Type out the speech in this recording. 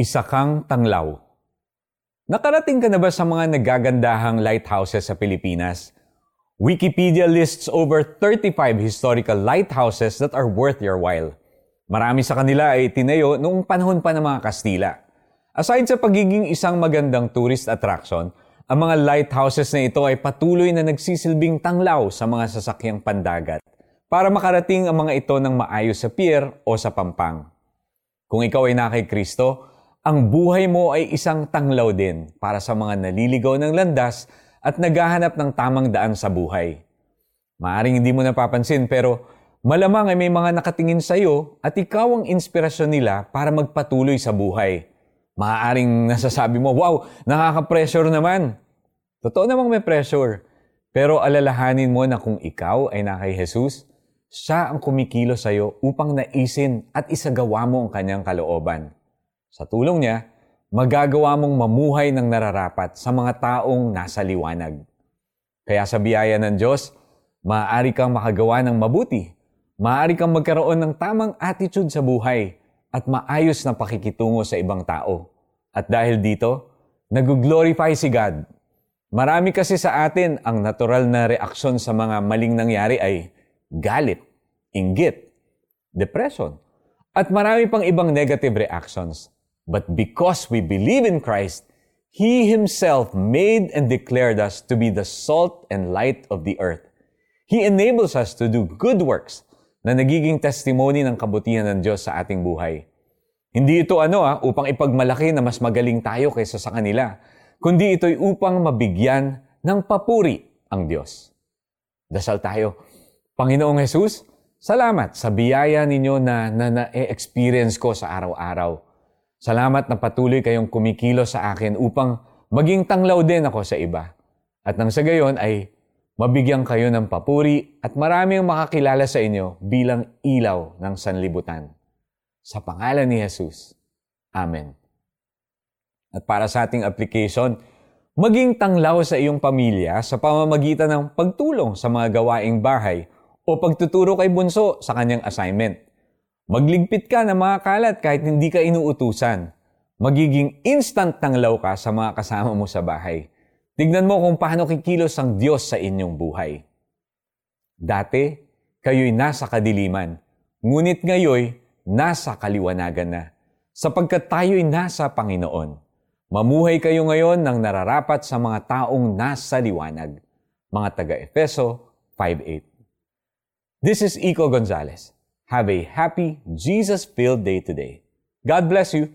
Isa kang tanglaw. Nakarating ka na ba sa mga nagagandahang lighthouses sa Pilipinas? Wikipedia lists over 35 historical lighthouses that are worth your while. Marami sa kanila ay tinayo noong panahon pa ng mga Kastila. Aside sa pagiging isang magandang tourist attraction, ang mga lighthouses na ito ay patuloy na nagsisilbing tanglaw sa mga sasakyang pandagat para makarating ang mga ito ng maayos sa pier o sa pampang. Kung ikaw ay na kay Kristo, ang buhay mo ay isang tanglaw din para sa mga naliligaw ng landas at naghahanap ng tamang daan sa buhay. Maaring hindi mo napapansin pero malamang ay may mga nakatingin sa iyo at ikaw ang inspirasyon nila para magpatuloy sa buhay. Maaaring nasasabi mo, wow, nakaka-pressure naman. Totoo namang may pressure. Pero alalahanin mo na kung ikaw ay na kay Jesus, siya ang kumikilo sa iyo upang naisin at isagawa mo ang kanyang kalooban. Sa tulong niya, magagawa mong mamuhay ng nararapat sa mga taong nasa liwanag. Kaya sa biyaya ng Diyos, maaari kang makagawa ng mabuti. Maaari kang magkaroon ng tamang attitude sa buhay at maayos na pakikitungo sa ibang tao. At dahil dito, nag-glorify si God. Marami kasi sa atin ang natural na reaksyon sa mga maling nangyari ay galit, inggit, depression, at marami pang ibang negative reactions. But because we believe in Christ, He Himself made and declared us to be the salt and light of the earth. He enables us to do good works na nagiging testimony ng kabutihan ng Diyos sa ating buhay. Hindi ito ano ah, upang ipagmalaki na mas magaling tayo kaysa sa kanila, kundi ito'y upang mabigyan ng papuri ang Diyos. Dasal tayo. Panginoong Jesus, salamat sa biyaya ninyo na na-experience ko sa araw-araw. Salamat na patuloy kayong kumikilo sa akin upang maging tanglaw din ako sa iba. At nang sa gayon ay mabigyan kayo ng papuri at maraming makakilala sa inyo bilang ilaw ng sanlibutan. Sa pangalan ni Jesus. Amen. At para sa ating application, maging tanglaw sa iyong pamilya sa pamamagitan ng pagtulong sa mga gawaing bahay o pagtuturo kay bunso sa kanyang assignment. Magligpit ka ng mga kalat kahit hindi ka inuutusan. Magiging instant tanglaw ka sa mga kasama mo sa bahay. Tignan mo kung paano kikilos ang Diyos sa inyong buhay. Dati, kayo'y nasa kadiliman. Ngunit ngayoy, nasa kaliwanagan na. Sapagkat tayo'y nasa Panginoon. Mamuhay kayo ngayon ng nararapat sa mga taong nasa liwanag. Mga taga-Efeso 5.8 This is Iko Gonzalez. Have a happy, Jesus filled day today. God bless you.